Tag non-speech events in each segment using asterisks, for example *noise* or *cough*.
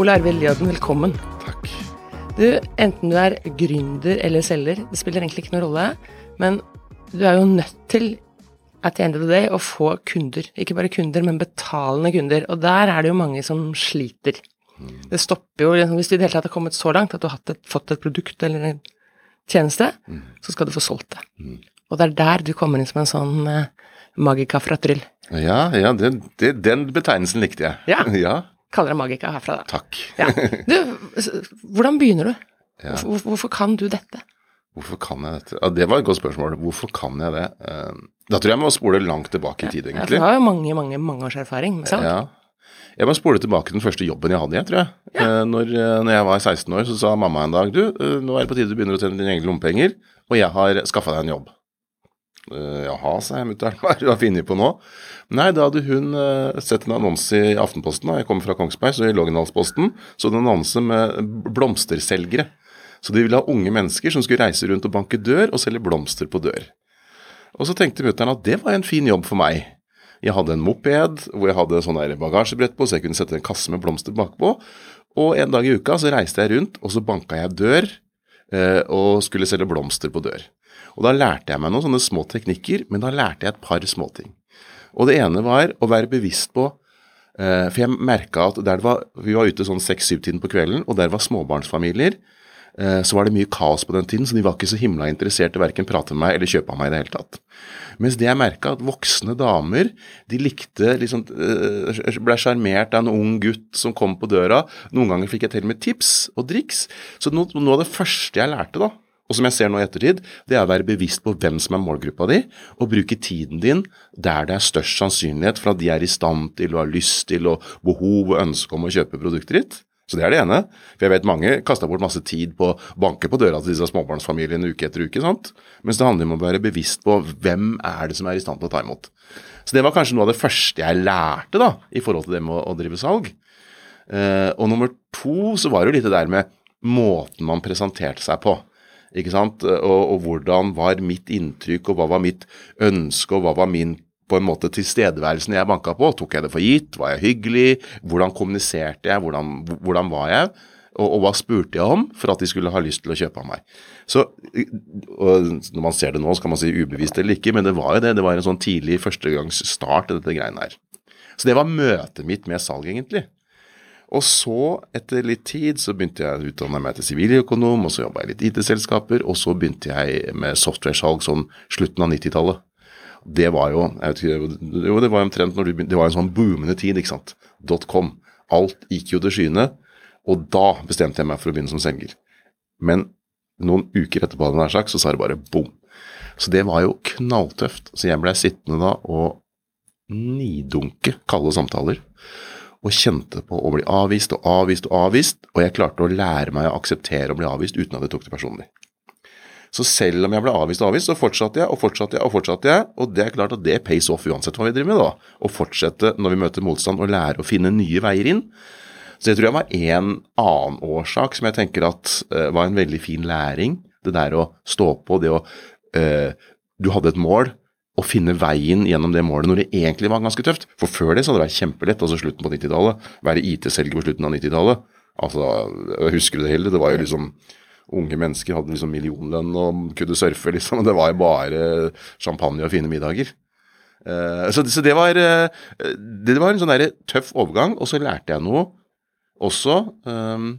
Ole Arvid Ljøden, velkommen. Takk. Du, enten du er gründer eller selger, det spiller egentlig ikke noen rolle, men du er jo nødt til at the end of the day å få kunder. Ikke bare kunder, men betalende kunder. Og der er det jo mange som sliter. Det stopper jo liksom, Hvis du i det hele tatt har kommet så langt at du har et, fått et produkt eller en tjeneste, så skal du få solgt det. Og det er der du kommer inn som en sånn uh, magika fra Tryll. Ja, ja det, det, den betegnelsen likte jeg. Ja. *laughs* ja. Kaller deg magika herfra, da. Takk. Ja. Du, hvordan begynner du? Ja. Hvorfor, hvorfor kan du dette? Hvorfor kan jeg dette? Ja, Det var et godt spørsmål. Hvorfor kan jeg det? Eh, Da tror jeg jeg må spole langt tilbake i tid, Ja, for egentlig. du har jo mange, mange mange års erfaring med salg. Ja. Jeg må spole tilbake til den første jobben jeg hadde, jeg, tror jeg. Ja. Når, eh, når jeg var 16 år, så sa mamma en dag du, eh, nå er det på tide du begynner å tjene dine egne lommepenger, og jeg har skaffa deg en jobb. Eh, Jaha, sa jeg mutter'n, *laughs* hva er det du funnet på nå? Nei, da hadde hun eh, sett en annonse i Aftenposten, da jeg kom fra Kongsberg, så i Lågendalsposten, så en annonse med blomsterselgere. Så de ville ha unge mennesker som skulle reise rundt og banke dør og selge blomster på dør. Og så tenkte mutter'n at det var en fin jobb for meg. Jeg hadde en moped hvor jeg hadde sånn bagasjebrett på, så jeg kunne sette en kasse med blomster bakpå. Og en dag i uka så reiste jeg rundt, og så banka jeg dør eh, og skulle selge blomster på dør. Og da lærte jeg meg noen sånne små teknikker, men da lærte jeg et par småting. Og det ene var å være bevisst på eh, For jeg merka at der det var, vi var ute sånn seks-syv-tiden på kvelden, og der var småbarnsfamilier. eh, Så var det mye kaos på den tiden, så de var ikke så himla interessert i verken prate med meg eller kjøpe av meg i det hele tatt. Mens det jeg merka, at voksne damer de likte liksom, eh, Ble sjarmert av en ung gutt som kom på døra. Noen ganger fikk jeg til med tips og driks. Så noe, noe av det første jeg lærte, da, og som jeg ser nå i ettertid, det er å være bevisst på hvem som er målgruppa di, og bruke tiden din der det er størst sannsynlighet for at de er i stand til og har lyst til og behov og ønske om å kjøpe produktet ditt. Så det er det ene. For jeg vet mange kasta bort masse tid på å banke på døra til disse småbarnsfamiliene uke etter uke. sant? Mens det handler om å være bevisst på hvem er det som er i stand til å ta imot. Så det var kanskje noe av det første jeg lærte da, i forhold til det med å, drive salg. Eh, og nummer to så var det jo litt det der med måten man presenterte seg på. Ikke sant? Og, og hvordan var mitt inntrykk, og hva var mitt ønske, og hva var min på en måte tilstedeværelsen jeg banka på. Tok jeg det for gitt? Var jeg hyggelig? Hvordan kommuniserte jeg? Hvordan, hvordan var jeg? Og, og hva spurte jeg om for at de skulle ha lyst til å kjøpe av meg? Så, Når man ser det nå, så kan man si ubevisst eller ikke, men det var jo det. Det var en sånn tidlig førstegangsstart i dette greiene her. Så det var møtet mitt med salg, egentlig. Og så, etter litt tid, så begynte jeg å utdanne meg til siviløkonom, og så jobba jeg litt IT-selskaper, og så begynte jeg med software-salg sånn slutten av 90-tallet. Det var jo ikke, jo, det var omtrent når du begynte, det var en sånn boomende tid, ikke sant. Dotcom. Alt gikk jo til skyene, og da bestemte jeg meg for å begynne som selger. Men noen uker etterpå, hadde jeg sagt, så sa det bare bom. Så det var jo knalltøft. Så jeg blei sittende da og nidunke kalde samtaler og kjente på å bli avvist og avvist og avvist, og jeg klarte å lære meg å akseptere å bli avvist uten at jeg tok det personlig. Så selv om jeg ble avvist og avvist, så fortsatte jeg og fortsatte jeg og fortsatte jeg, og det er klart at det pays off uansett hva vi driver med, da. Å fortsette når vi møter motstand og lære å finne nye veier inn. Så det tror jeg var en annen årsak som jeg tenker at uh, var en veldig fin læring. Det der å stå på, det å uh, Du hadde et mål, å finne veien gjennom det målet når det egentlig var ganske tøft. For før det så hadde det vært kjempelett, altså slutten på 90-tallet. Være IT-selger på slutten av 90-tallet. Altså, jeg husker det hele. Det var jo liksom Unge mennesker hadde liksom millionlønn og kunne surfe, liksom. Og det var jo bare champagne og fine middager. Uh, så, så det var uh, Det var en sånn der tøff overgang, og så lærte jeg noe også. um,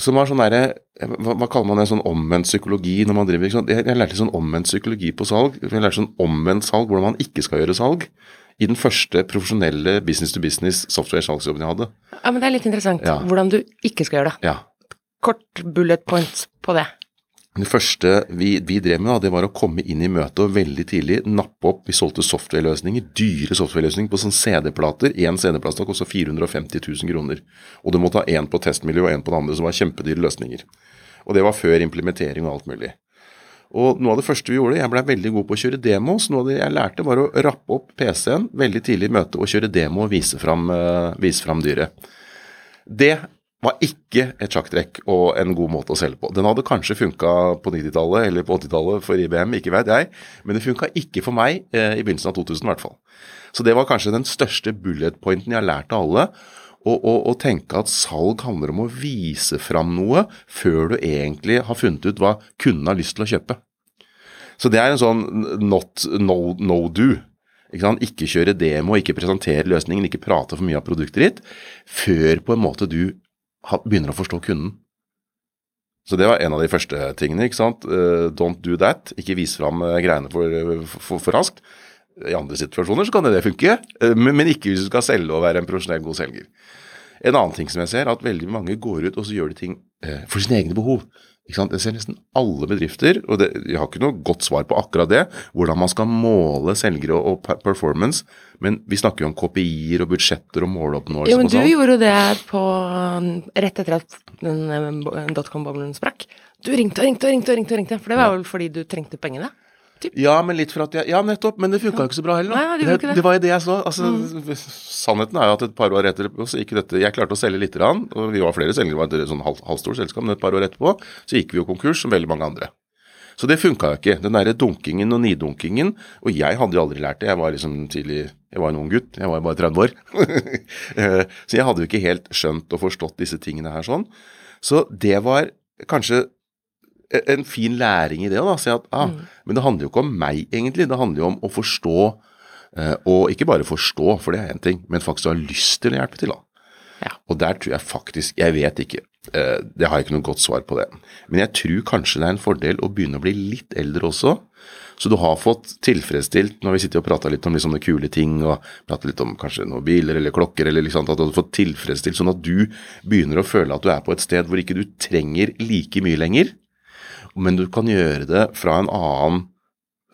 som var sånn derre hva, hva kaller man det? Sånn omvendt psykologi når man driver sant? Jeg, jeg lærte sånn omvendt psykologi på salg. Jeg lærte sånn omvendt salg, hvordan man ikke skal gjøre salg. i den første profesjonelle business to business software-salgsjobben jeg hadde. Ja, men det er litt interessant Ja. hvordan du ikke skal gjøre det. Ja. Kort bullet point på det. Det første vi, vi drev med, da, det var å komme inn i møtet og veldig tidlig nappe opp Vi solgte software-løsninger, dyre software-løsninger på sånn CD-plater. Én CD-plate kosta 450 000 kroner. Og du måtte ha én på testmiljøet og én på det andre, som var kjempedyre løsninger. Og det var før implementering og alt mulig. Og noe av det første vi gjorde, jeg blei veldig god på å kjøre demo, så noe av det jeg lærte var å rappe opp PC-en veldig tidlig i møtet og kjøre demo og vise fram, uh, vise fram dyret. Det var ikke et sjakktrekk og en god måte å selge på. Den hadde kanskje funka på 90-tallet eller på 80-tallet for IBM, ikke vet jeg, men det funka ikke for meg eh, i begynnelsen av 2000 i hvert fall. Så det var kanskje den største bullet pointen jeg har lært av alle. Å, og, og, tenke at salg handler om å vise fram noe før du egentlig har funnet ut hva kunden har lyst til å kjøpe. Så det er en sånn not no, no do. Ikke, ikke kjøre demo, ikke presentere løsningen, ikke prate for mye av produktet ditt før på en måte du begynner å forstå kunden. Så det var en av de første tingene. ikke sant? Eh, don't do that. Ikke vis fram eh, greiene for, for, for raskt. I andre situasjoner så kan det, funke, eh, men, ikke hvis du skal selge og være en profesjonell god selger. En annen ting som jeg ser, er at veldig mange går ut og så gjør de ting eh, for sine egne behov. Jeg ser nesten alle bedrifter, og det, jeg har ikke noe godt svar på akkurat det, hvordan man skal måle selgere og, performance, men vi snakker jo om KPI-er og budsjetter og måloppnåelse. Jo, men du sånn. gjorde jo det på um, rett etter at eh, dotcom-boblen sprakk. Du ringte og ringte, og ringte, og ringte, for det var vel fordi du trengte pengene? Ja, men litt for at jeg, ja, nettopp, men det funka jo ikke så bra heller. Nei, det det. det var jo det jeg så. Altså, Sannheten er jo at et par år etter så gikk dette Jeg klarte å selge lite grann, og vi var flere selgere, det var et sånn halv, halvstort selskap, men et par år etterpå så gikk vi jo konkurs som veldig mange andre. Så det funka jo ikke. Den derre dunkingen og nidunkingen. Og jeg hadde jo aldri lært det. Jeg var liksom tidlig Jeg var en ung gutt. Jeg var jo bare 30 år. *laughs* Eh, så jeg hadde jo ikke helt skjønt og forstått disse tingene her sånn. Så det var kanskje en fin læring i det. da, at, ah, Men det handler jo ikke om meg, egentlig. Det handler jo om å forstå, eh, og ikke bare forstå, for det er én ting, men faktisk ha lyst til å hjelpe til. da. Ja. Og der tror jeg faktisk Jeg vet ikke. eh, Det har jeg ikke noe godt svar på det. Men jeg tror kanskje det er en fordel å begynne å bli litt eldre også. Så du har fått tilfredsstilt, når vi sitter og prater litt om liksom kule ting, og prater litt om kanskje noen biler eller klokker, eller liksom, at du har fått tilfredsstilt sånn at du begynner å føle at du er på et sted hvor ikke du trenger like mye lenger, men du kan gjøre det fra en annen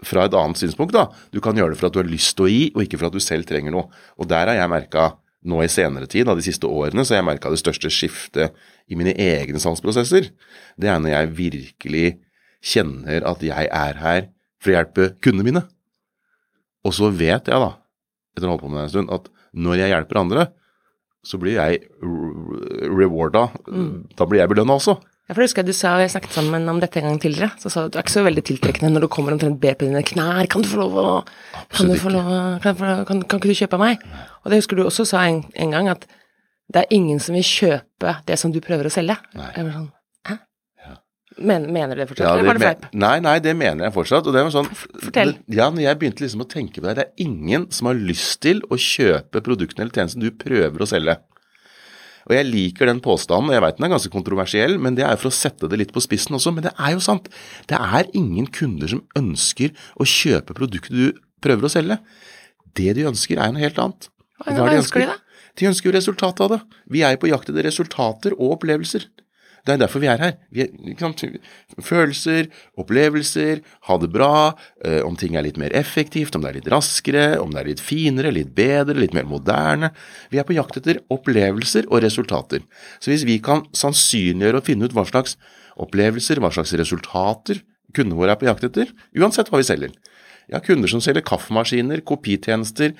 fra et annet synspunkt. da. Du kan gjøre det for at du har lyst til å gi, og ikke for at du selv trenger noe. Og der har jeg merka nå i senere tid, av de siste årene, så har jeg merka det største skiftet i mine egne salgsprosesser. Det er når jeg virkelig kjenner at jeg er her for å hjelpe kundene mine. Og så vet jeg, da, etter å ha holdt på med det en stund, at når jeg hjelper andre, så blir jeg rewarda. Mm. Da blir jeg belønna også. Ja, for jeg husker du sa, og jeg snakket sammen om dette en gang tidligere, så sa du at du er ikke så veldig tiltrekkende når du kommer omtrent ber på dine knær, kan du få lov å Kan, du få lov, kan, kan, kan ikke du kjøpe av meg? Og det husker du også sa en, en gang, at det er ingen som vil kjøpe det som du prøver å selge. Nei. Jeg var sånn, hæ? Men, mener du det fortsatt, Ja, eller var det fleip? Nei, nei, det mener jeg fortsatt. Og det var sånn, fortell. Ja, når jeg begynte liksom å tenke på det, det er ingen som har lyst til å kjøpe produktene eller tjenesten du prøver å selge. Og jeg liker den påstanden, og jeg veit den er ganske kontroversiell, men det er for å sette det litt på spissen også. Men det er jo sant. Det er ingen kunder som ønsker å kjøpe produktet du prøver å selge. Det de ønsker, er noe helt annet. Hva- hva ønsker de da? De ønsker jo resultatet av det. Vi er jo på jakt etter resultater og opplevelser. Det er derfor vi er her. Vi er? Følelser, opplevelser, ha det bra, eh, om ting er litt mer effektivt, om det er litt raskere, om det er litt finere, litt bedre, litt mer moderne. Vi er på jakt etter opplevelser og resultater. Så hvis vi kan sannsynliggjøre og finne ut hva slags opplevelser, hva slags resultater kundene våre er på jakt etter, uansett hva vi selger, ja, kunder som selger kaffemaskiner, kopitjenester,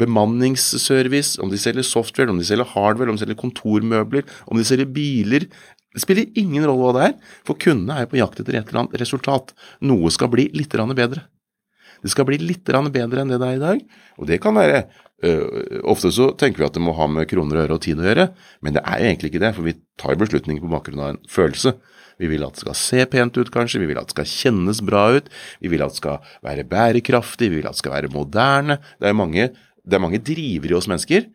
bemanningsservice, om de selger software, om de selger hardware, om de selger kontormøbler, om de selger biler. Det spiller ingen rolle hva det er, for kundene er på jakt etter et eller annet resultat. Noe skal bli litt bedre. Det skal bli litt bedre enn det det er i dag, og det kan være øh, Ofte så tenker vi at det må ha med kroner og øre og tid å gjøre, men det er egentlig ikke det, for vi tar beslutninger på bakgrunn av en følelse. Vi vil at det skal se pent ut, kanskje, vi vil at det skal kjennes bra ut, vi vil at det skal være bærekraftig, vi vil at det skal være moderne. Det er mange, det mange drivere i oss mennesker,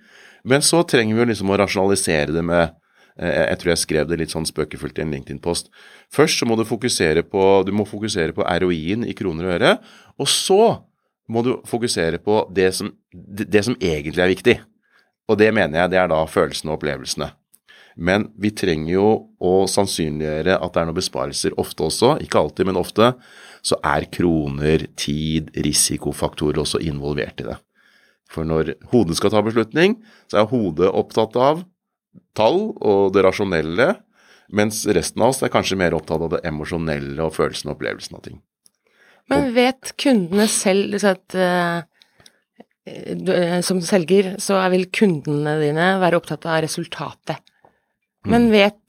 men så trenger vi jo liksom å rasjonalisere det med jeg tror jeg skrev det litt sånn spøkefullt i en LinkedIn-post. Først så må du fokusere på, du må fokusere på ROI-en i kroner og øre, og så må du fokusere på det som, det som egentlig er viktig. Og det mener jeg det er da følelsene og opplevelsene. Men vi trenger jo å sannsynliggjøre at det er noen besparelser ofte også, ikke alltid, men ofte, så er kroner, tid, risikofaktorer også involvert i det. For når hodet skal ta beslutning, så er hodet opptatt av tall og det rasjonelle, mens resten av oss er kanskje mer opptatt av det emosjonelle og følelsen og opplevelsen av ting. Men vet kundene selv at uh, som selger, så vil kundene dine være opptatt av resultatet. Men mm. vet,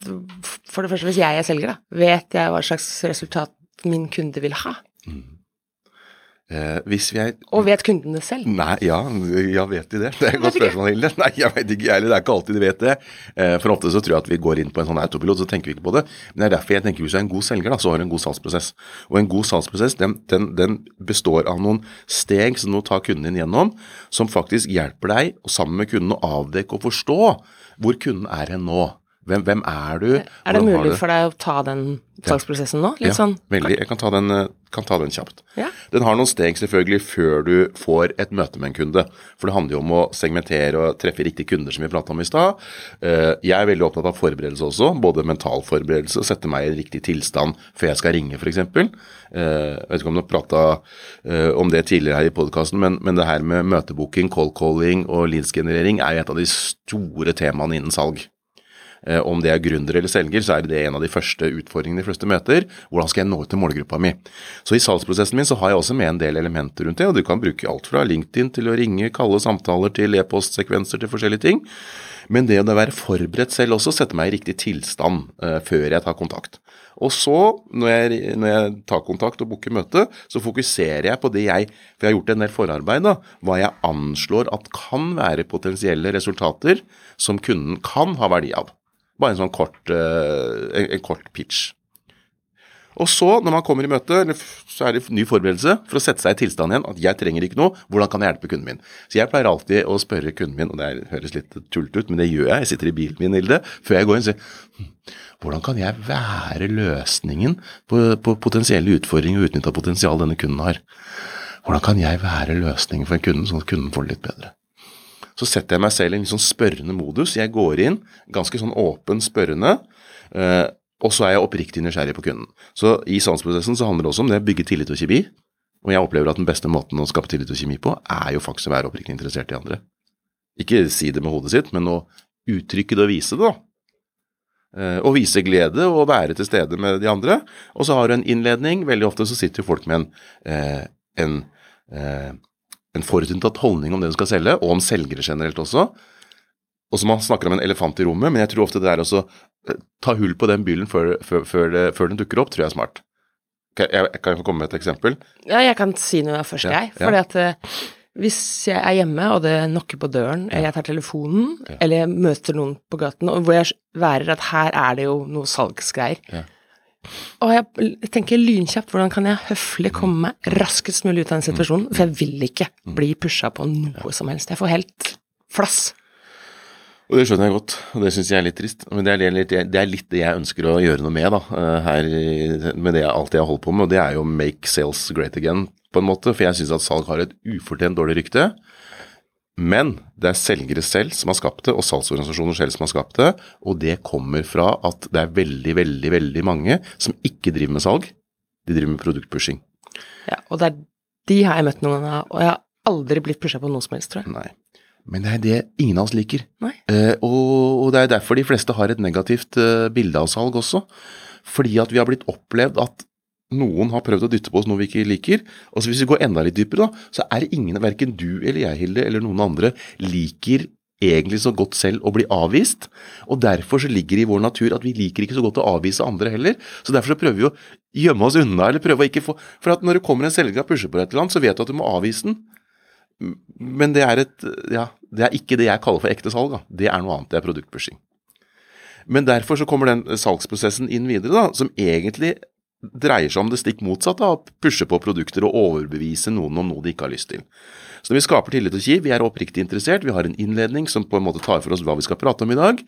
for det første hvis jeg er selger, da, vet jeg hva slags resultat min kunde vil ha? Mm. Eh, er Og vet kundene selv? Nei, ja, ja vet de det? Det er et godt spørsmål, Hilde. Nei, jeg vet ikke, jeg, det er ikke alltid de vet det. Eh, for ofte så tror jeg at vi går inn på en sånn autopilot, så tenker vi ikke på det. Men det er derfor jeg tenker hvis du er en god selger, da, så har du en god salgsprosess. Og en god salgsprosess, den, den, den består av noen steg som du tar kunden din gjennom, som faktisk hjelper deg, og sammen med kunden, å avdekke og forstå hvor kunden er hen nå. Hvem, hvem, er du? Er det mulig for deg å ta den salgsprosessen nå? Litt ja, sånn veldig. Jeg kan ta, den, eh, kan ta den, kjapt. Ja. Den har noen steg selvfølgelig før du får et møte med en kunde. For det handler jo om å segmentere og treffe riktige kunder, som vi prata om i stad. Eh, jeg er veldig opptatt av forberedelse også, både mental forberedelse, sette meg i en riktig tilstand før jeg skal ringe, f.eks. Eh, jeg vet ikke om du har prata om det tidligere her i podkasten, men, men, det her med møtebooking, call calling og leads-generering er jo et av de store temaene innen salg. Eh, om det er gründer eller selger, så er det en av de første utfordringene de fleste møter. Hvordan skal jeg nå ut til målgruppa mi? Så i salgsprosessen min så har jeg også med en del elementer rundt det, og du kan bruke alt fra LinkedIn til å ringe, kalle samtaler til e-postsekvenser til forskjellige ting. Men det å være forberedt selv også, setter meg i riktig tilstand uh, før jeg tar kontakt. Og så, når jeg, når jeg tar kontakt og booker møte, så fokuserer jeg på det jeg For jeg har gjort en del forarbeid, da. Hva jeg anslår at kan være potensielle resultater som kunden kan ha verdi av. Bare en sånn kort, uh, en, en kort pitch. Og så, når man kommer i møte, så er det ny forberedelse for å sette seg i tilstand igjen. At jeg trenger ikke noe, hvordan kan jeg hjelpe kunden min? Så jeg pleier alltid å spørre kunden min, og det høres litt tullete ut, men det gjør jeg, jeg sitter i bilen min, Hilde, før jeg går inn og sier hm, hvordan kan jeg være løsningen på, på potensielle utfordringer og utnytta potensial denne kunden har? Hvordan kan jeg være løsningen for en kunde, sånn at kunden får det litt bedre? Så setter jeg meg selv i en sånn spørrende modus. Jeg går inn ganske sånn åpen, spørrende. Eh, og så er jeg oppriktig nysgjerrig på kunden. Så i salgsprosessen så handler det også om det å bygge tillit og kjemi. Og jeg opplever at den beste måten å skape tillit og kjemi på, er jo faktisk å være oppriktig interessert i andre. Ikke si det med hodet sitt, men å uttrykke det og vise det, da. Eh, og vise glede og være til stede med de andre. Og så har du en innledning. Veldig ofte så sitter jo folk med en, eh, en en forutinntatt holdning om det du skal selge, og om selgere generelt også. Og så Man snakker om en elefant i rommet, men jeg tror ofte det er å eh, ta hull på den byllen før, før, før, før, den dukker opp, tror jeg er smart. Kan jeg, kan jeg få komme med et eksempel? Ja, jeg kan si noe først, ja, jeg. Fordi ja. at uh, hvis jeg er hjemme, og det knokker på døren, ja. eller jeg tar telefonen, eller jeg møter noen på gaten, og hvor jeg værer at her er det jo noe salgsgreier, og jeg tenker lynkjapt, hvordan kan jeg høflig komme meg raskest mulig ut av den situasjonen? For jeg vil ikke bli pusha på noe som helst. Jeg får helt flass. Og Det skjønner jeg godt, og det syns jeg er litt trist. Men det er, litt, det er, litt, det jeg ønsker å gjøre noe med, da, eh, her med det jeg alltid har holdt på med. Og det er jo make sales great again, på en måte. For jeg syns at salg har et ufortjent dårlig rykte. Men det er selgere selv som har skapt det, og salgsorganisasjoner selv som har skapt det. Og det kommer fra at det er veldig, veldig, veldig mange som ikke driver med salg. De driver med produktpushing. Ja, og det er de har jeg møtt noen av, og jeg har aldri blitt pusha på noe som helst, tror jeg. Nei. Men det er det ingen av oss liker. Eh, og, og, det er derfor de fleste har et negativt eh, bilde av salg også. Fordi at vi har blitt opplevd at noen har prøvd å dytte på oss noe vi ikke liker. Og så Hvis vi går enda litt dypere, da, så er det ingen, verken du eller jeg, Hilde, eller noen andre, liker egentlig så godt selv å bli avvist. Og derfor så ligger det i vår natur at vi liker ikke så godt å avvise andre heller. Så derfor så prøver vi å gjemme oss unna, eller prøve å ikke få For at når det kommer en selger og pusher på deg et eller annet, så vet du at du må avvise den. Men det er, et, ja, det er ikke det jeg kaller for ekte salg. Da. Det er noe annet. Det er produktpushing. Men derfor så kommer den salgsprosessen inn videre, da, som egentlig dreier seg om det stikk motsatte å pushe på produkter og overbevise noen om noe de ikke har lyst til. Så når vi skaper tillit og kiv, vi er oppriktig interessert, vi har en innledning som på en måte tar for oss hva vi skal prate om i dag.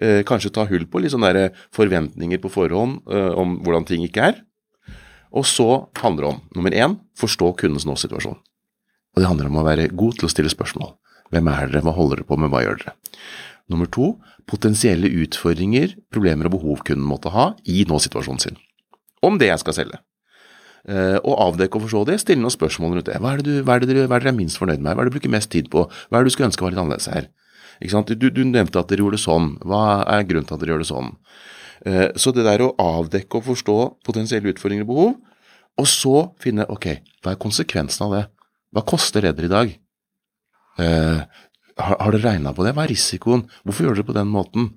Eh, kanskje ta hull på litt sånne forventninger på forhånd eh, om hvordan ting ikke er. Og så handler det om nummer én forstå kundens nå-situasjon. Og det handler om å være god til å stille spørsmål. Hvem er dere, hva holder dere på med, hva gjør dere? Nummer to, potensielle utfordringer, problemer og behov kunden måtte ha i nå-situasjonen sin. Om det jeg skal selge. Eh, og avdekke og forstå det, stille noen spørsmål rundt det. Hva er det, du, hva er det dere, hva er dere er minst fornøyd med? Hva er det du bruker mest tid på? Hva er det du skulle ønske var litt annerledes her? Du, du, nevnte at dere gjorde det sånn. Hva er grunnen til at dere gjør det sånn? Eh, så det der å avdekke og forstå potensielle utfordringer og behov, og så finne ok, hva er konsekvensen av det? Hva koster redder i dag? Eh, har, har dere regna på det? Hva er risikoen? Hvorfor gjør dere det på den måten?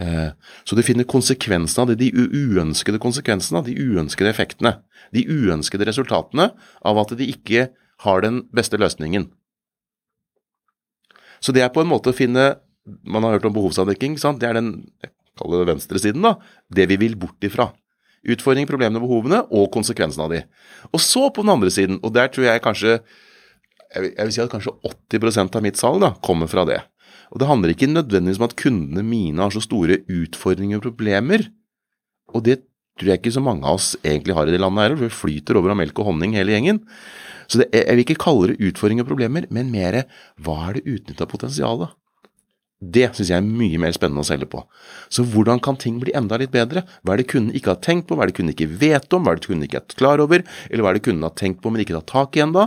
Eh, så du finner konsekvensene av det, de uønskede konsekvensene, de uønskede effektene. De uønskede resultatene av at de ikke har den beste løsningen. Så det er på en måte å finne Man har hørt om behovsavdekking. Sant? Det er den jeg kaller det venstresiden, da. Det vi vil bort ifra. Utfordringer, problemene, behovene og konsekvensene av de. Og så på den andre siden, og der tror jeg kanskje jeg vil, si at kanskje 80 av mitt salg da, kommer fra det. Og det handler ikke nødvendigvis om at kundene mine har så store utfordringer og problemer. Og det tror jeg ikke så mange av oss egentlig har i det landet her, for vi flyter over av melk og honning hele gjengen. Så det, jeg vil ikke kalle det utfordringer og problemer, men mer hva er det utnytta potensialet? Det syns jeg er mye mer spennende å selge på. Så hvordan kan ting bli enda litt bedre? Hva er det kunden ikke har tenkt på, hva er det kunden ikke vet om, hva er det kunden ikke er klar over, eller hva er det kunden har tenkt på, men ikke tatt tak i ennå?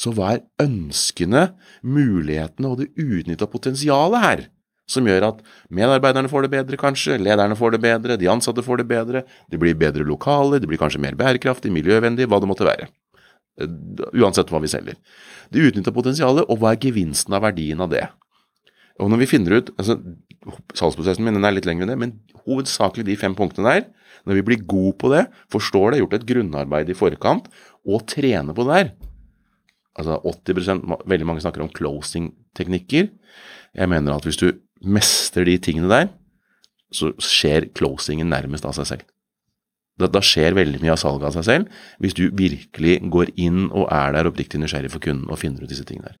Så hva er ønskene, mulighetene og det uutnytta potensialet her? Som gjør at medarbeiderne får det bedre, kanskje, lederne får det bedre, de ansatte får det bedre, det blir bedre lokaler, det blir kanskje mer bærekraftig, miljøvennlig, hva det måtte være. Eh, uansett hva vi selger. Det utnytta potensialet, og hva er gevinsten av verdien av det? Og når vi finner ut altså Salgsprosessen min den er litt lengre enn det, men hovedsakelig de fem punktene der. Når vi blir gode på det, forstår det, gjort et grunnarbeid i forkant, og trener på det der Altså 80 Veldig mange snakker om closing-teknikker. Jeg mener at hvis du mestrer de tingene der, så skjer closingen nærmest av seg selv. Da, da, skjer veldig mye av salget av seg selv, hvis du virkelig går inn og er der oppriktig nysgjerrig for kunden og finner ut disse tingene der.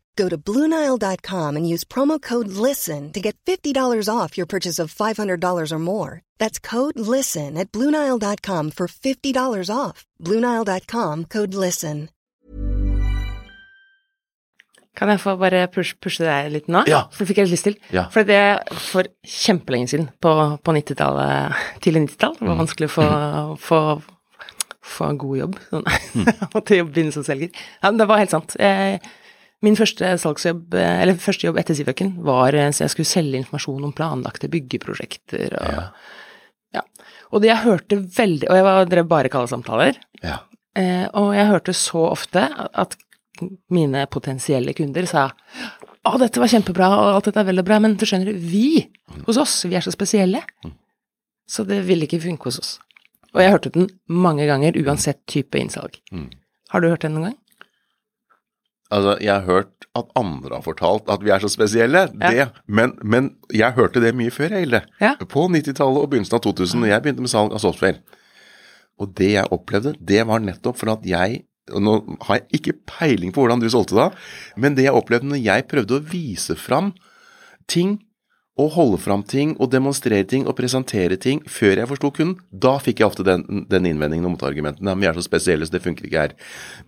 Go to Bluenile.com and use promo code LISTEN to get $50 off your purchase of $500 or more. That's code LISTEN at Bluenile.com for $50 off. Bluenile.com code LISTEN. Kan jeg få bare pushe, pushe deg litt nå? Ja. For det fikk jeg lyst til. Ja. For det for kjempelenge siden, på, på 90-tallet, tidlig 90-tall, det var Mm. vanskelig å få, få, få en god jobb. Sånn. til å begynne som selger. Ja, men det var helt sant. Jeg, Min første salgsjobb, eller første jobb etter Sivøken var eh, så jeg skulle selge informasjon om planlagte byggeprosjekter og Ja. ja. Og det jeg hørte veldig Og jeg var, drev bare kalde samtaler. Ja. Eh, og jeg hørte så ofte at mine potensielle kunder sa å, dette var kjempebra, og alt dette er veldig bra, men du skjønner, vi hos oss, vi er så spesielle. Så det ville ikke funke hos oss. Og jeg hørte den mange ganger, uansett type innsalg. Mm. Har du hørt den noen gang? Altså, jeg har hørt at andre har fortalt at vi er så spesielle, Ja. det, men, men jeg hørte det mye før, Hilde. Ja. På 90-tallet og begynnelsen av 2000, når jeg begynte med salg av software. Og det jeg opplevde, det var nettopp for at jeg og Nå har jeg ikke peiling på hvordan du solgte da, men det jeg opplevde når jeg prøvde å vise fram ting å holde fram ting og demonstrere ting og presentere ting før jeg forsto kunden, da fikk jeg ofte den, den innvendingen og motargumenten. Ja, vi er så spesielle, så det funker ikke her.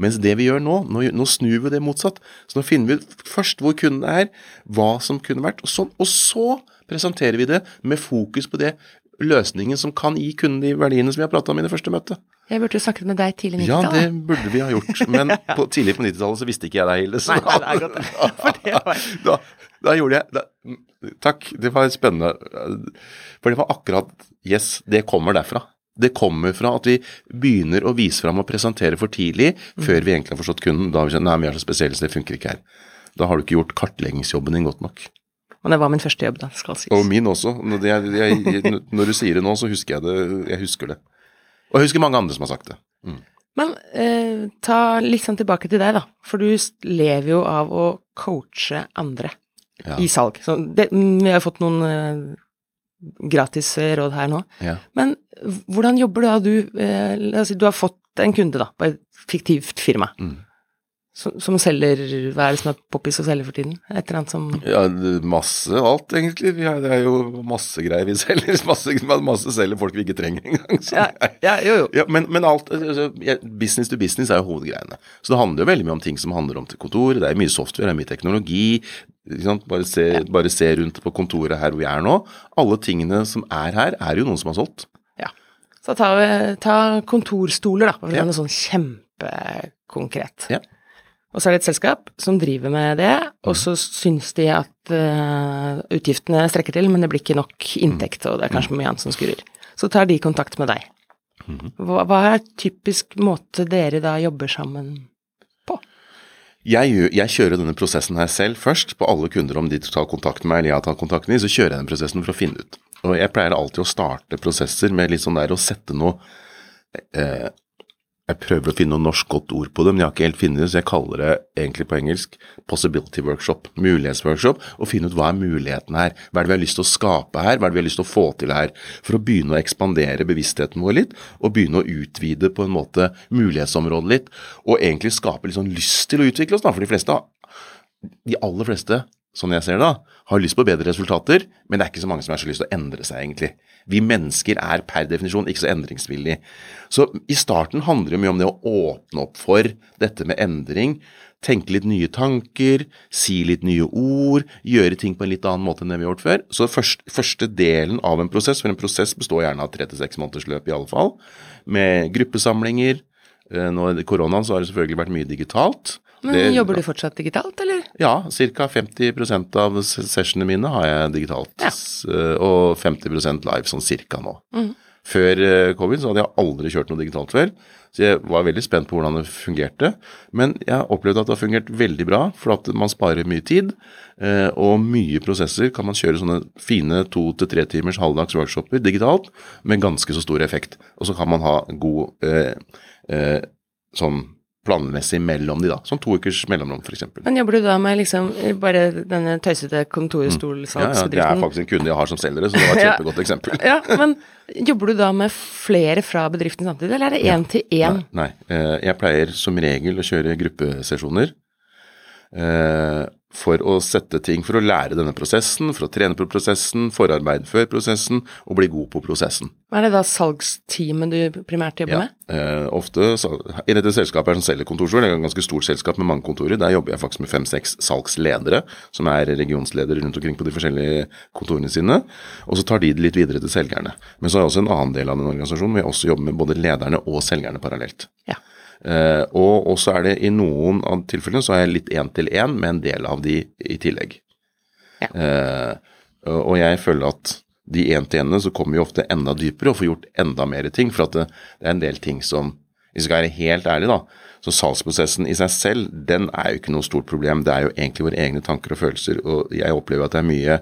Mens det vi gjør nå, nå, nå snur vi det motsatt. Så nå finner vi først hvor kunden er, hva som kunne vært, og, sånn, og så presenterer vi det med fokus på det løsningen som kan gi kunden de verdiene som vi har prata om i det første møtet. Jeg burde jo snakket med deg tidlig i 90-tallet. Ja, det burde vi ha gjort. Men *laughs* på, tidlig på 90-tallet så visste ikke jeg deg, Hilde. så Nei, nei, det er godt. *laughs* For det var- da, da gjorde jeg da, Takk, det var spennende. For det var akkurat Yes, det kommer derfra. Det kommer fra at vi begynner å vise fram og presentere for tidlig, før vi egentlig har forstått kunden. Da har vi kjent nei, vi er så spesielle, så det funker ikke her. Da har du ikke gjort kartleggingsjobben din godt nok. Og det var min første jobb, da, skal sies. Og min også. Når, jeg, jeg, når du sier det nå, så husker jeg det. Jeg husker det. Og jeg husker mange andre som har sagt det. Men eh, ta litt sånn tilbake til deg, da. For du lever jo av å coache andre Ja. i salg. Så det, mm, vi har fått noen uh, gratis eh, råd her nå. Ja. Men hvordan jobber du da? Du, uh, la oss si du har fått en kunde da, på et fiktivt firma. Mm. Som, som selger Hva er det som er poppis å selge for tiden? Et eller annet som Ja, masse alt, egentlig. Har, det er jo masse greier vi *laughs* selger. Masse, masse selger folk vi ikke trenger engang. Ja, ja jo, jo. Ja, men, men alt altså, Business to business er jo hovedgreiene. Så det handler jo veldig mye om ting som handler om til kontor. Det er mye software, det er mye teknologi. Bare, se, bare se rundt på kontoret her hvor vi er nå. Alle tingene som er her, er jo noen som har solgt. Ja. Så ta, ta kontorstoler, da, for å Ja. noe sånn kjempekonkret. Ja. Og så er det et selskap som driver med det, og Mhm. så syns de at uh, utgiftene strekker til, men det blir ikke nok inntekt, og det er kanskje mye annet som skurrer. Så tar de kontakt med deg. Mhm. Hva, hva er typisk måte dere da jobber sammen på? Jeg, jeg kjører denne prosessen her selv først, på alle kunder om de tar kontakt med meg eller jeg tar kontakt med dem, så kjører jeg den prosessen for å finne ut. Og jeg pleier alltid å starte prosesser med litt sånn der å sette noe eh, Jeg prøver å finne noe norsk godt ord på det, men jeg har ikke helt funnet det, så jeg kaller det egentlig på engelsk possibility workshop, mulighetsworkshop, og finne ut hva er muligheten her. Hva er det vi har lyst til å skape her, hva er det vi har lyst til å få til her, for å begynne å ekspandere bevisstheten vår litt, og begynne å utvide på en måte mulighetsområdet litt, og egentlig skape litt sånn lyst til å utvikle oss, da, for de fleste de aller fleste, sånn jeg ser det, da, har lyst på bedre resultater, men det er ikke så mange som har så lyst til å endre seg, egentlig. Vi mennesker er per definisjon ikke så endringsvillige. Så i starten handler det mye om det å åpne opp for dette med endring. Tenke litt nye tanker, si litt nye ord, gjøre ting på en litt annen måte enn det vi har gjort før. Så først, første delen av en prosess, for en prosess består gjerne av tre til seks måneders løp i alle fall, med gruppesamlinger. Eh, Nå i koronaen så har det selvfølgelig vært mye digitalt. Men Det- jobber du fortsatt digitalt, eller? ja, ca. 50% av sessionene mine har jeg digitalt. Ja. Eh, Og 50% live, sånn cirka nå. Mm. Før eh, covid så hadde jeg aldri kjørt noe digitalt før, så jeg var veldig spent på hvordan det fungerte. Men jeg har opplevd at det har fungert veldig bra, for at man sparer mye tid. eh, Og mye prosesser kan man kjøre sånne fine to til tre timers halvdags workshoper digitalt med ganske så stor effekt. Og så kan man ha god eh, eh, sånn planmessig mellom de, da. Sånn to ukers mellomrom, f.eks. Men jobber du da med liksom bare denne tøysete Ja, ja, det er faktisk en kunde jeg har som selger det, så det var et *laughs* kjempegodt eksempel. Ja, men jobber du da med flere fra bedriften samtidig, eller er det én til én? Nei, nei. Eh, jeg pleier som regel å kjøre gruppesesjoner. For å sette ting, for å lære denne prosessen, for å trene på prosessen, forarbeid før prosessen, og bli god på prosessen. Hva er det da salgsteamet du primært jobber Ja. med? Eh, ofte, så, I dette selskapet er det som selger kontorstol, det er et ganske stort selskap med mange kontorer. Der jobber jeg faktisk med fem-seks salgsledere, som er regionsledere rundt omkring på de forskjellige kontorene sine. Og så tar de det litt videre til selgerne. Men så har jeg også en annen del av den organisasjonen hvor jeg også jobber med både lederne og selgerne parallelt. Ja. Eh, og også er det i noen av tilfellene så er jeg litt én til én med en del av de i tillegg. Ja. Eh, og jeg føler at de én-til-ene så kommer jo ofte enda dypere og får gjort enda mer ting. For at det, det er en del ting som Hvis vi skal være helt ærlige, da. Så salgsprosessen i seg selv, den er jo ikke noe stort problem. Det er jo egentlig våre egne tanker og følelser. Og jeg opplever at det er mye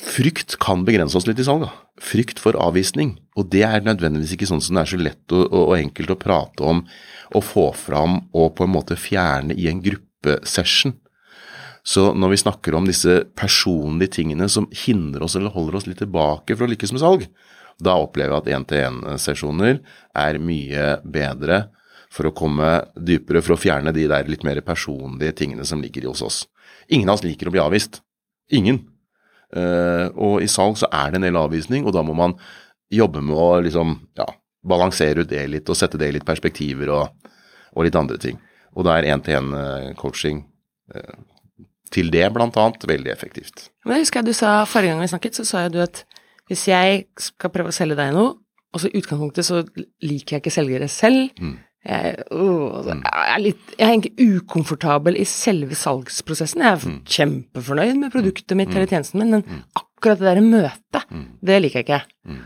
Frykt kan begrense oss litt i salg. da. Frykt for avvisning. Og det er nødvendigvis ikke sånn som det er så lett og, og, og enkelt å prate om og få fram og på en måte fjerne i en gruppesession. Så når vi snakker om disse personlige tingene som hindrer oss eller holder oss litt tilbake for å lykkes med salg, da opplever jeg at én-til-én-sesjoner er mye bedre for å komme dypere, for å fjerne de der litt mer personlige tingene som ligger hos oss. Ingen av oss liker å bli avvist. Ingen. Eh, og i salg så er det en del avvisning, og da må man jobbe med å liksom, ja, balansere ut det litt og sette det i litt perspektiver og, og litt andre ting. Og da er én-til-én-coaching eh, til det blant annet veldig effektivt. Men jeg husker jeg du sa forrige gang vi snakket, så sa jo du at hvis jeg skal prøve å selge deg noe, og så i utgangspunktet så liker jeg ikke selgere selv, Mm. Jeg, åh, altså, jeg, er litt, jeg er egentlig ukomfortabel i selve salgsprosessen. Jeg er Mm. kjempefornøyd med produktet mitt eller tjenesten min, men akkurat det der møtet, det liker jeg ikke. Mm.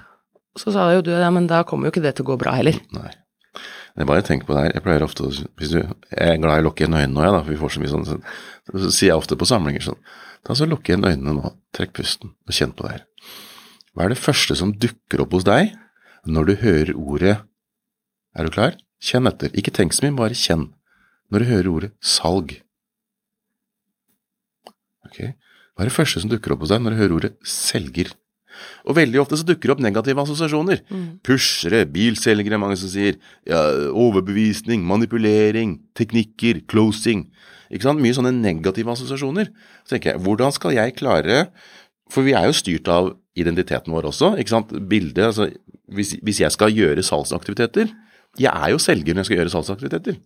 Så sa jo du ja, men da kommer jo ikke det til å gå bra heller. Nei. Jeg bare tenker på det her. Jeg pleier ofte å hvis du, Jeg er glad i å lukke igjen øynene nå, jeg, da, for vi får så mye sånn. Så, så sier jeg ofte på samlinger sånn Ta så Lukk igjen øynene nå, trekk pusten og kjenn på det her. Hva er det første som dukker opp hos deg når du hører ordet Er du klar? Kjenn etter. Ikke tenk så mye, bare kjenn. Når du hører ordet salg. Ok. Hva er det første som dukker opp hos deg når du hører ordet selger? Og veldig ofte så dukker det opp negative assosiasjoner. Pushere, bilselgere, mange som sier. Ja, overbevisning, manipulering, teknikker, closing. Ikke sant? Mye sånne negative assosiasjoner. Så tenker jeg, hvordan skal jeg klare For vi er jo styrt av identiteten vår også. ikke sant? Bildet, altså hvis, hvis jeg skal gjøre salgsaktiviteter Jeg er jo selger når jeg skal gjøre salgsaktiviteter.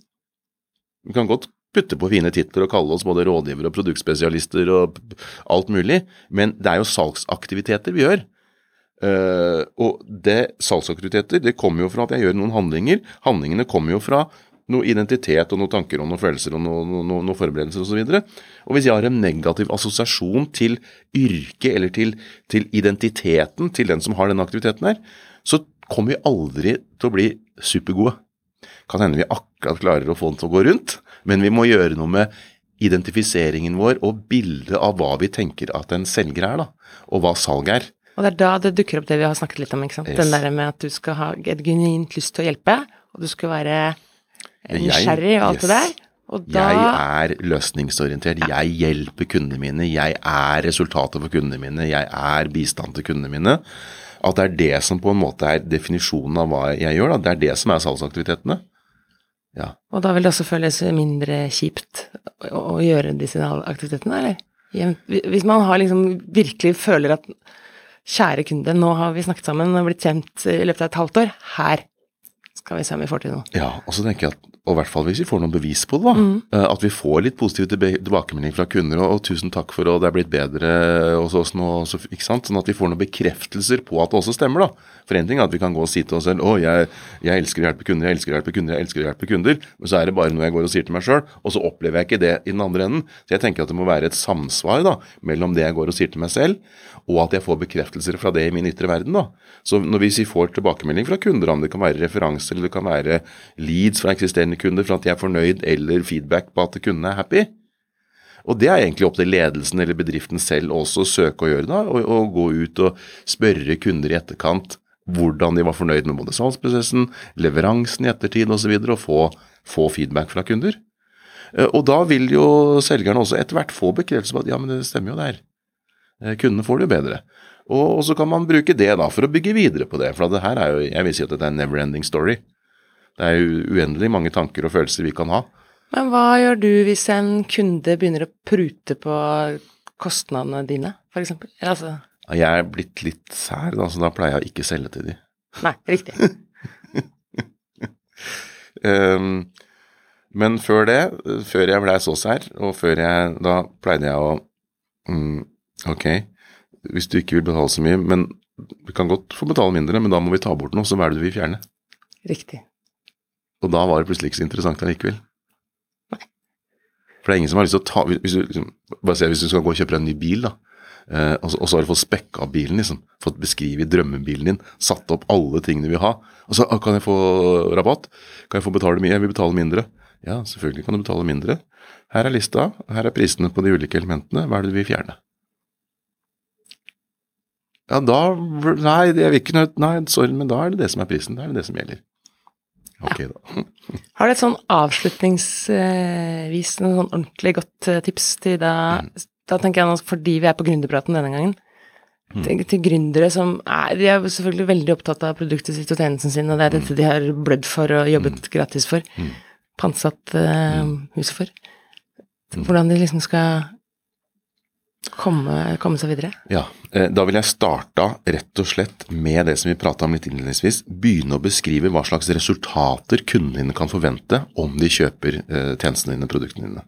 Vi kan godt putte på fine titler og kalle oss både rådgivere og produktspesialister og alt mulig, men det er jo salgsaktiviteter vi gjør. Uh, og det salgsaktiviteter det kommer jo fra at jeg gjør noen handlinger. Handlingene kommer jo fra noe identitet og noen tanker og noen følelser og noen noe, noe, noe forberedelser osv. Og, så og hvis jeg har en negativ assosiasjon til yrket eller til, til identiteten til den som har denne aktiviteten her, så kommer vi aldri til å bli supergode. Kan hende vi akkurat klarer å få den til å gå rundt, men vi må gjøre noe med identifiseringen vår og bildet av hva vi tenker at en selger er, da, og hva salg er. Og det er da det dukker opp det vi har snakket litt om, ikke sant. Yes. Den der med at du skal ha et genuint lyst til å hjelpe, og du skal være nysgjerrig og alt det der. Da Jeg er løsningsorientert, jeg hjelper kundene mine, jeg er resultatet for kundene mine, jeg er bistand til kundene mine. At det er det som på en måte er definisjonen av hva jeg gjør, da. Det er det som er salgsaktivitetene. Ja. Og da vil det også føles mindre kjipt å, gjøre disse aktivitetene, eller? Hvis man har liksom virkelig føler at kjære kunde, nå har vi snakket sammen og blitt kjent i løpet av et halvt år, her skal vi se om vi får til noe. Ja, og så tenker jeg at, og i hvert fall hvis vi får noen bevis på det, da. Mm. At vi får litt positive tilbakemeldinger fra kunder, og, og tusen takk for og det er blitt bedre hos oss nå, så, ikke sant. Sånn at vi får noen bekreftelser på at det også stemmer, da. For en ting er at vi kan gå og si til oss selv å, jeg, jeg elsker å hjelpe kunder, jeg elsker å hjelpe kunder, jeg elsker å hjelpe kunder, men så er det bare noe jeg går og sier til meg sjøl, og så opplever jeg ikke det i den andre enden. Så jeg tenker at det må være et samsvar da, mellom det jeg går og sier til meg selv, og at jeg får bekreftelser fra det i min ytre verden. da. Så når vi får tilbakemelding fra kunder, om det kan være referanser eller det kan være leads fra eksisterende kunder for at de er fornøyd, eller feedback på at kundene er happy, og det er egentlig opp til ledelsen eller bedriften selv også å søke å gjøre, da, og, og gå ut og spørre kunder i etterkant hvordan de var fornøyd med både salgsprosessen, leveransen i ettertid osv., og, så videre, og få, få feedback fra kunder. Eh, Og da vil jo selgerne også etter hvert få bekreftelse på at ja, men det stemmer jo der. Eh, Kundene får det jo bedre. Og, så kan man bruke det da for å bygge videre på det. For det her er jo, jeg vil si at dette er en never ending story. Det er jo uendelig mange tanker og følelser vi kan ha. Men hva gjør du hvis en kunde begynner å prute på kostnadene dine, eksempel? Altså, Jeg er blitt litt sær, da, så da pleier jeg å ikke selge til de. nei, riktig. um, *laughs* men før det, før jeg blei så sær, og før jeg Da pleide jeg å mm, Ok, hvis du ikke vil betale så mye, men vi kan godt få betale mindre, men da må vi ta bort noe, så hva er det du vil fjerne? Riktig. Og da var det plutselig ikke så interessant allikevel. For det er ingen som har lyst til å ta Hvis du, liksom, bare se, hvis du skal gå og kjøpe deg en ny bil, da. eh, og, så, og så har du fått spekka bilen, liksom. Fått beskrevet drømmebilen din. Satt opp alle tingene du vil ha. Og så «Ah, kan jeg få rabatt? Kan jeg få betale mye? Jeg vil betale mindre. Ja, selvfølgelig kan du betale mindre. Her er lista. Her er prisene på de ulike elementene. Hva er det du vil fjerne? Ja, da Nei, jeg vil ikke noe Nei, sorry, men da er det det som er prisen. Da er det det som gjelder. Ok, da. Har du et sånn avslutningsvis, noe sånn ordentlig godt eh, tips til da Da tenker jeg nå, fordi vi er på gründerpraten denne gangen, til, til gründere som er De er selvfølgelig veldig opptatt av produktet sitt og tjenesten sin, og det er dette de har blødd for og jobbet gratis for. Pantsatt uh, huset for. Hvordan de liksom skal komme, komme seg videre? Ja, Da vil jeg starta rett og slett med det som vi prata om litt innledningsvis. Begynne å beskrive hva slags resultater kundene dine kan forvente om de kjøper eh, tjenestene dine, produktene dine.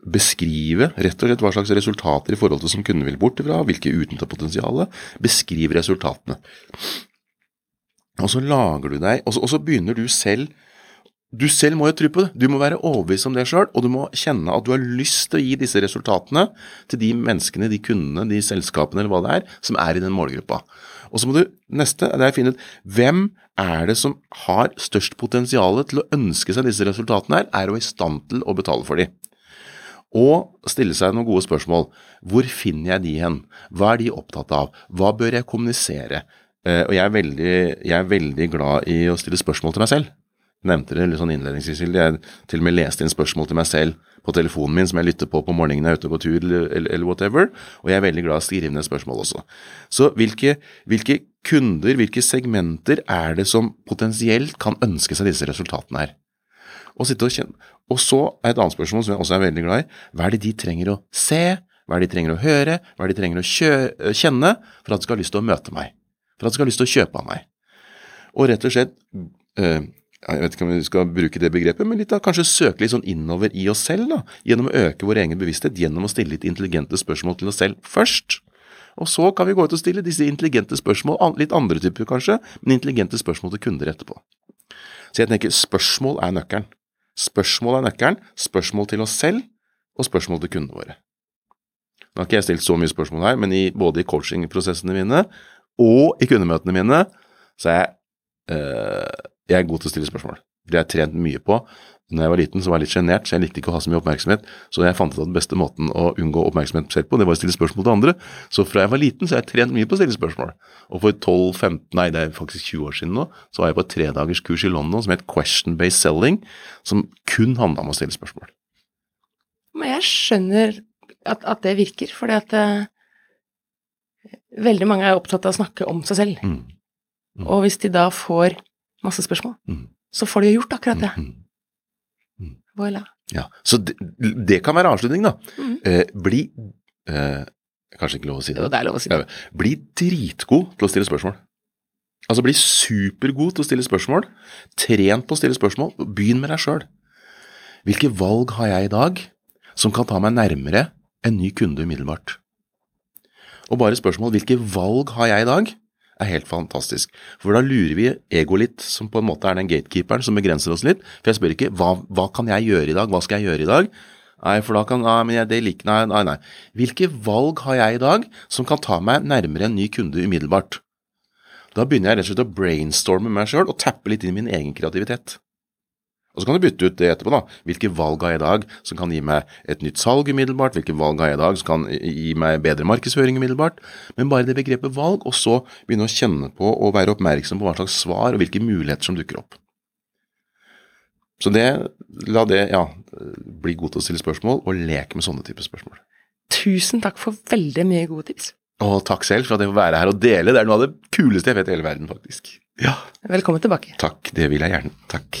Beskrive rett og slett hva slags resultater i forhold til som kunden vil bort ifra, hvilke utnytta potensialet. Beskriv resultatene. Og så lager du deg, og så, og så begynner du selv du selv må jo tro på det. Du må være overbevist om det sjøl, og du må kjenne at du har lyst til å gi disse resultatene til de menneskene, de kundene, de selskapene eller hva det er, som er i den målgruppa. Og så må du neste det er finne ut hvem er det som har størst potensial til å ønske seg disse resultatene her, er og i stand til å betale for de. Og stille seg noen gode spørsmål. Hvor finner jeg de hen? Hva er de opptatt av? Hva bør jeg kommunisere? Eh, og jeg er, veldig, jeg er veldig glad i å stille spørsmål til meg selv nevnte det litt sånn innledningsvis, Jeg til og med leste inn spørsmål til meg selv på telefonen min som jeg lytter på på morgenen jeg er ute på tur eller, eller, whatever, og jeg er veldig glad i å skrive ned spørsmål også. Så hvilke, hvilke, kunder, hvilke segmenter er det som potensielt kan ønske seg disse resultatene her? Og, og, og så er et annet spørsmål som jeg også er veldig glad i, hva er det de trenger å se, hva er det de trenger å høre, hva er det de trenger å kjenne for at de skal ha lyst til å møte meg, for at de skal ha lyst til å kjøpe av meg? Og rett og slett øh, jeg vet ikke om vi skal bruke det begrepet, men litt da, kanskje søke litt sånn innover i oss selv, da, gjennom å øke vår egen bevissthet, gjennom å stille litt intelligente spørsmål til oss selv først. Og så kan vi gå ut og stille disse intelligente spørsmål, litt andre typer kanskje, men intelligente spørsmål til kunder etterpå. Så jeg tenker spørsmål er nøkkelen. Spørsmål er nøkkelen. Spørsmål til oss selv, og spørsmål til kundene våre. Nå har ikke jeg stilt så mye spørsmål her, men i, både i coachingprosessene mine og i kundemøtene mine, så er jeg øh, jeg er god til å stille spørsmål. Det har jeg trent mye på. Når jeg var liten, så var jeg litt sjenert, så jeg likte ikke å ha så mye oppmerksomhet. Så jeg fant ut at den beste måten å unngå oppmerksomhet selv på, det var å stille spørsmål til andre. Så fra jeg var liten, så har jeg trent mye på å stille spørsmål. Og for 12-15, nei det er faktisk 20 år siden nå, så var jeg på et tredagerskurs i London som het Question Based Selling, som kun handla om å stille spørsmål. Men jeg skjønner at, at det virker, fordi at uh, veldig mange er opptatt av å snakke om seg selv. Mm. Mm. Og hvis de da får masse spørsmål, mm. så får de jo gjort akkurat det. Mm. Mm. Voilà. Ja, Så det, det, kan være avslutning, da. Mm. Eh, bli eh, Kanskje ikke lov å si det? Jo, det er lov å si det. Bli dritgod til å stille spørsmål. Altså bli supergod til å stille spørsmål. Tren på å stille spørsmål. Begynn med deg sjøl. Hvilke valg har jeg i dag som kan ta meg nærmere en ny kunde umiddelbart? Og bare spørsmål hvilke valg har jeg i dag er helt fantastisk. For da lurer vi ego litt, som på en måte er den gatekeeperen som begrenser oss litt. For jeg spør ikke hva, hva kan jeg gjøre i dag, hva skal jeg gjøre i dag? Nei, for da kan Nei, men jeg, det liker Nei, nei, nei. Hvilke valg har jeg i dag som kan ta meg nærmere en ny kunde umiddelbart? Da begynner jeg rett og slett å brainstorme meg sjøl og tappe litt inn i min egen kreativitet. Og så kan du bytte ut det etterpå, da. Hvilke valg har jeg i dag som kan gi meg et nytt salg umiddelbart? Hvilke valg har jeg i dag som kan gi meg bedre markedsføring umiddelbart? Men bare det begrepet valg, og så begynne å kjenne på og være oppmerksom på hva slags svar og hvilke muligheter som dukker opp. Så det, la det, ja, bli god til å stille spørsmål, og leke med sånne typer spørsmål. Tusen takk for veldig mye gode tips. Og takk selv for at jeg får være her og dele. Det er noe av det kuleste jeg vet i hele verden, faktisk. Ja. Velkommen tilbake. Takk, det vil jeg gjerne. Takk.